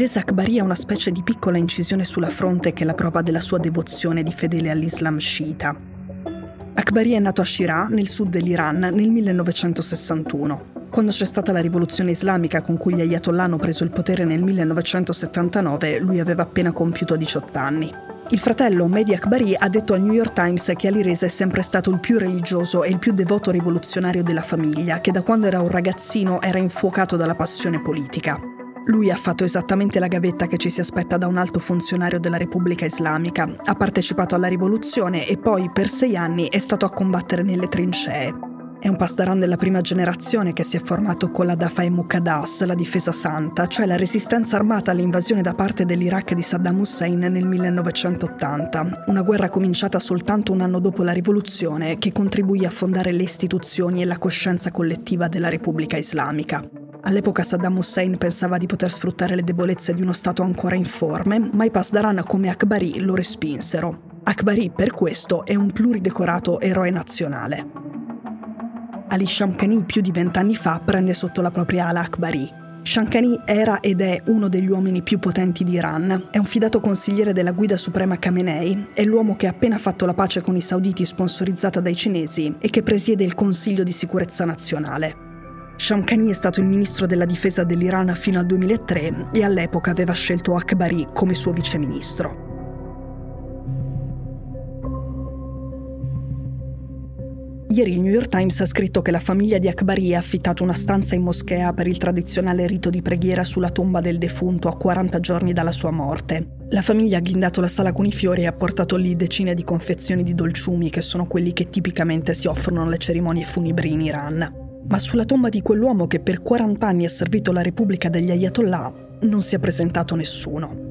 Alireza Akbari ha una specie di piccola incisione sulla fronte che è la prova della sua devozione di fedele all'Islam sciita. Akbari è nato a Shirah, nel sud dell'Iran, nel 1961. Quando c'è stata la rivoluzione islamica con cui gli ayatollah hanno preso il potere nel 1979, lui aveva appena compiuto 18 anni. Il fratello Mehdi Akbari ha detto al New York Times che Ali Reza è sempre stato il più religioso e il più devoto rivoluzionario della famiglia, che da quando era un ragazzino era infuocato dalla passione politica. Lui ha fatto esattamente la gavetta che ci si aspetta da un alto funzionario della Repubblica Islamica, ha partecipato alla rivoluzione e poi per sei anni è stato a combattere nelle trincee. È un pasdaran della prima generazione che si è formato con la Dafa e Muqaddas, la difesa santa, cioè la resistenza armata all'invasione da parte dell'Iraq di Saddam Hussein nel 1980, una guerra cominciata soltanto un anno dopo la rivoluzione che contribuì a fondare le istituzioni e la coscienza collettiva della Repubblica Islamica. All'epoca Saddam Hussein pensava di poter sfruttare le debolezze di uno Stato ancora informe, ma i Pasdaran come Akbari lo respinsero. Akbari per questo è un pluridecorato eroe nazionale. Ali Shamkhani più di vent'anni fa prende sotto la propria ala Akbari. Shamkhani era ed è uno degli uomini più potenti di Iran, è un fidato consigliere della guida suprema Khamenei, è l'uomo che ha appena fatto la pace con i sauditi sponsorizzata dai cinesi e che presiede il Consiglio di sicurezza nazionale. Shamkhani è stato il ministro della difesa dell'Iran fino al 2003 e all'epoca aveva scelto Akbari come suo viceministro. Ieri il New York Times ha scritto che la famiglia di Akbari ha affittato una stanza in moschea per il tradizionale rito di preghiera sulla tomba del defunto a 40 giorni dalla sua morte. La famiglia ha ghindato la sala con i fiori e ha portato lì decine di confezioni di dolciumi, che sono quelli che tipicamente si offrono alle cerimonie funebri in Iran. Ma sulla tomba di quell'uomo che per 40 anni ha servito la Repubblica degli Ayatollah non si è presentato nessuno.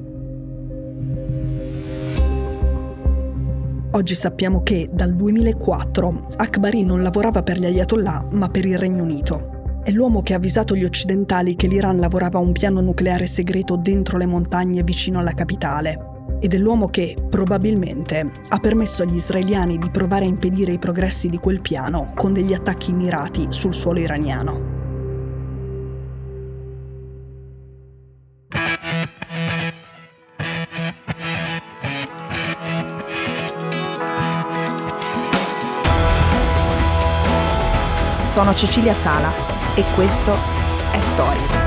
Oggi sappiamo che dal 2004 Akbari non lavorava per gli Ayatollah ma per il Regno Unito. È l'uomo che ha avvisato gli occidentali che l'Iran lavorava a un piano nucleare segreto dentro le montagne vicino alla capitale. Ed è l'uomo che, probabilmente, ha permesso agli israeliani di provare a impedire i progressi di quel piano con degli attacchi mirati sul suolo iraniano. Sono Cecilia Sala e questo è Stories.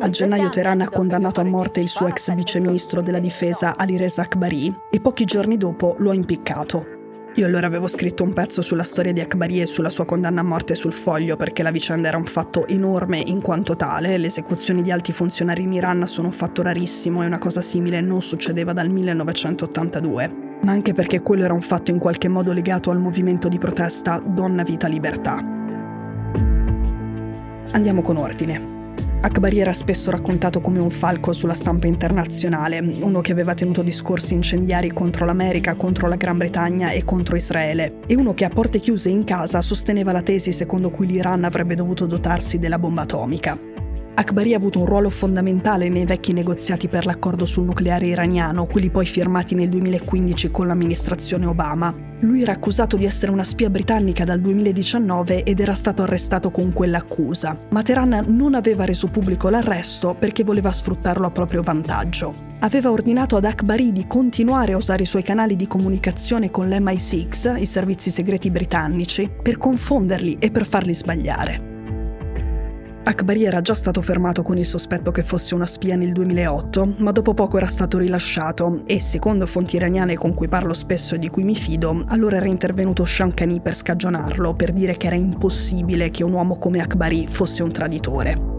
A gennaio Teheran ha condannato a morte il suo ex viceministro della difesa Ali Reza Akbari e pochi giorni dopo lo ha impiccato. Io allora avevo scritto un pezzo sulla storia di Akbari e sulla sua condanna a morte sul foglio perché la vicenda era un fatto enorme in quanto tale. Le esecuzioni di alti funzionari in Iran sono un fatto rarissimo e una cosa simile non succedeva dal 1982. Ma anche perché quello era un fatto in qualche modo legato al movimento di protesta Donna Vita Libertà. Andiamo con ordine. Akbari era spesso raccontato come un falco sulla stampa internazionale, uno che aveva tenuto discorsi incendiari contro l'America, contro la Gran Bretagna e contro Israele, e uno che a porte chiuse in casa sosteneva la tesi secondo cui l'Iran avrebbe dovuto dotarsi della bomba atomica. Akbari ha avuto un ruolo fondamentale nei vecchi negoziati per l'accordo sul nucleare iraniano, quelli poi firmati nel 2015 con l'amministrazione Obama. Lui era accusato di essere una spia britannica dal 2019 ed era stato arrestato con quell'accusa, ma Teheran non aveva reso pubblico l'arresto perché voleva sfruttarlo a proprio vantaggio. Aveva ordinato ad Akbari di continuare a usare i suoi canali di comunicazione con l'MI6, i servizi segreti britannici, per confonderli e per farli sbagliare. Akbari era già stato fermato con il sospetto che fosse una spia nel 2008, ma dopo poco era stato rilasciato e, secondo fonti iraniane con cui parlo spesso e di cui mi fido, allora era intervenuto Shamkhani per scagionarlo, per dire che era impossibile che un uomo come Akbari fosse un traditore.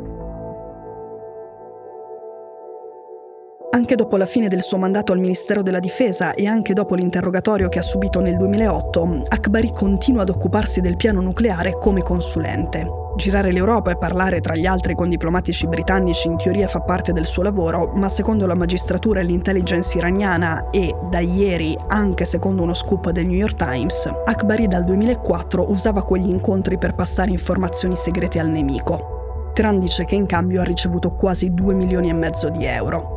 Anche dopo la fine del suo mandato al Ministero della Difesa e anche dopo l'interrogatorio che ha subito nel 2008, Akbari continua ad occuparsi del piano nucleare come consulente. Girare l'Europa e parlare tra gli altri con diplomatici britannici in teoria fa parte del suo lavoro, ma secondo la magistratura e l'intelligence iraniana e, da ieri, anche secondo uno scoop del New York Times, Akbari dal 2004 usava quegli incontri per passare informazioni segrete al nemico. Tran dice che in cambio ha ricevuto quasi 2 milioni e mezzo di euro.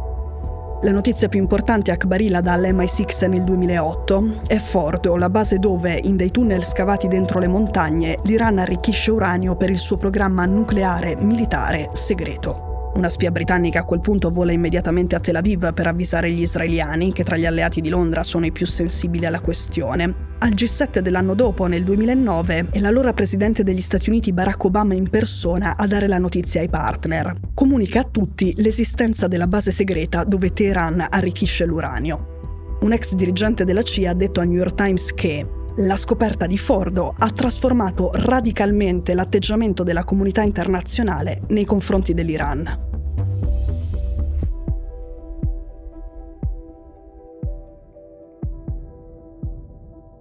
La notizia più importante Akbari la dà all'MI6 nel 2008 è Fordo, la base dove, in dei tunnel scavati dentro le montagne, l'Iran arricchisce uranio per il suo programma nucleare militare segreto. Una spia britannica a quel punto vola immediatamente a Tel Aviv per avvisare gli israeliani, che tra gli alleati di Londra sono i più sensibili alla questione. Al G7 dell'anno dopo, nel 2009, è l'allora presidente degli Stati Uniti Barack Obama in persona a dare la notizia ai partner. Comunica a tutti l'esistenza della base segreta dove Teheran arricchisce l'uranio. Un ex dirigente della CIA ha detto al New York Times che la scoperta di Fordo ha trasformato radicalmente l'atteggiamento della comunità internazionale nei confronti dell'Iran.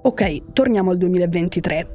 Ok, torniamo al 2023.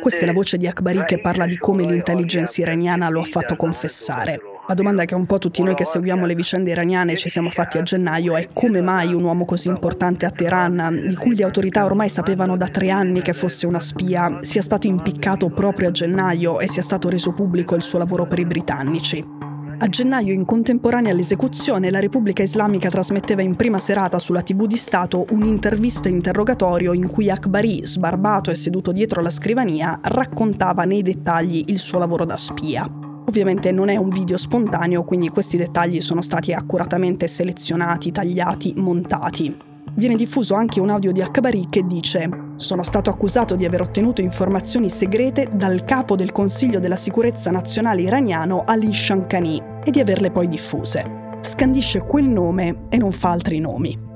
Questa è la voce di Akbari che parla di come l'intelligence iraniana lo ha fatto confessare. La domanda che un po' tutti noi che seguiamo le vicende iraniane ci siamo fatti a gennaio è come mai un uomo così importante a Teheran, di cui le autorità ormai sapevano da tre anni che fosse una spia, sia stato impiccato proprio a gennaio e sia stato reso pubblico il suo lavoro per i britannici. A gennaio, in contemporanea all'esecuzione, la Repubblica Islamica trasmetteva in prima serata sulla TV di Stato un'intervista interrogatorio in cui Akbari, sbarbato e seduto dietro la scrivania, raccontava nei dettagli il suo lavoro da spia. Ovviamente non è un video spontaneo, quindi questi dettagli sono stati accuratamente selezionati, tagliati, montati. Viene diffuso anche un audio di Akbari che dice sono stato accusato di aver ottenuto informazioni segrete dal capo del Consiglio della Sicurezza Nazionale iraniano Ali Shankani e di averle poi diffuse. Scandisce quel nome e non fa altri nomi.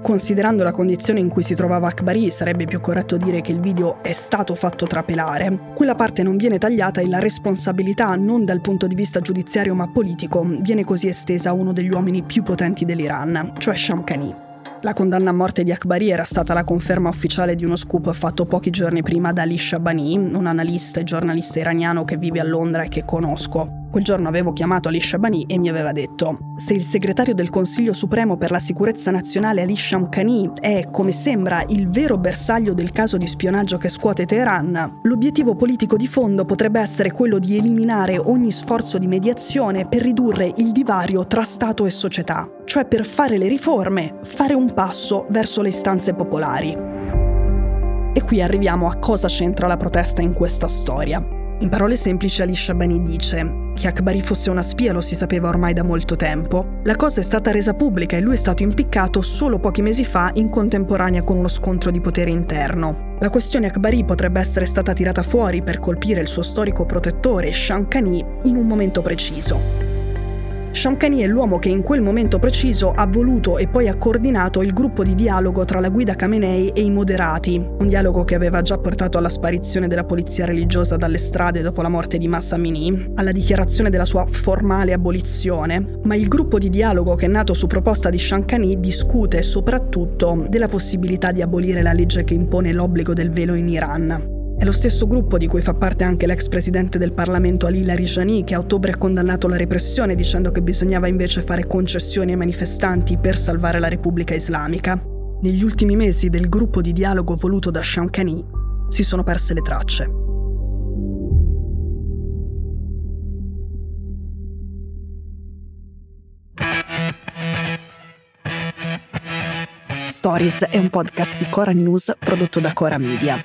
Considerando la condizione in cui si trovava Akbari, sarebbe più corretto dire che il video è stato fatto trapelare. Quella parte non viene tagliata e la responsabilità, non dal punto di vista giudiziario ma politico, viene così estesa a uno degli uomini più potenti dell'Iran, cioè Shamkhani. La condanna a morte di Akbari era stata la conferma ufficiale di uno scoop fatto pochi giorni prima da Ali Shabani, un analista e giornalista iraniano che vive a Londra e che conosco. Quel giorno avevo chiamato Ali Shabani e mi aveva detto: Se il segretario del Consiglio Supremo per la Sicurezza Nazionale Ali Shamkhani è, come sembra, il vero bersaglio del caso di spionaggio che scuote Teheran, l'obiettivo politico di fondo potrebbe essere quello di eliminare ogni sforzo di mediazione per ridurre il divario tra Stato e società, cioè per fare le riforme, fare un passo verso le istanze popolari. E qui arriviamo a cosa c'entra la protesta in questa storia. In parole semplici Ali Shabani dice che Akbari fosse una spia lo si sapeva ormai da molto tempo. La cosa è stata resa pubblica e lui è stato impiccato solo pochi mesi fa in contemporanea con uno scontro di potere interno. La questione Akbari potrebbe essere stata tirata fuori per colpire il suo storico protettore Shankani in un momento preciso. Shamkhani è l'uomo che in quel momento preciso ha voluto e poi ha coordinato il gruppo di dialogo tra la guida Khamenei e i moderati, un dialogo che aveva già portato alla sparizione della polizia religiosa dalle strade dopo la morte di Massa Amini, alla dichiarazione della sua formale abolizione, ma il gruppo di dialogo che è nato su proposta di Shamkhani discute soprattutto della possibilità di abolire la legge che impone l'obbligo del velo in Iran. È lo stesso gruppo di cui fa parte anche l'ex presidente del Parlamento Ali Larijani, che a ottobre ha condannato la repressione dicendo che bisognava invece fare concessioni ai manifestanti per salvare la Repubblica Islamica. Negli ultimi mesi del gruppo di dialogo voluto da Shamkhani si sono perse le tracce. Stories è un podcast di Cora News prodotto da Cora Media.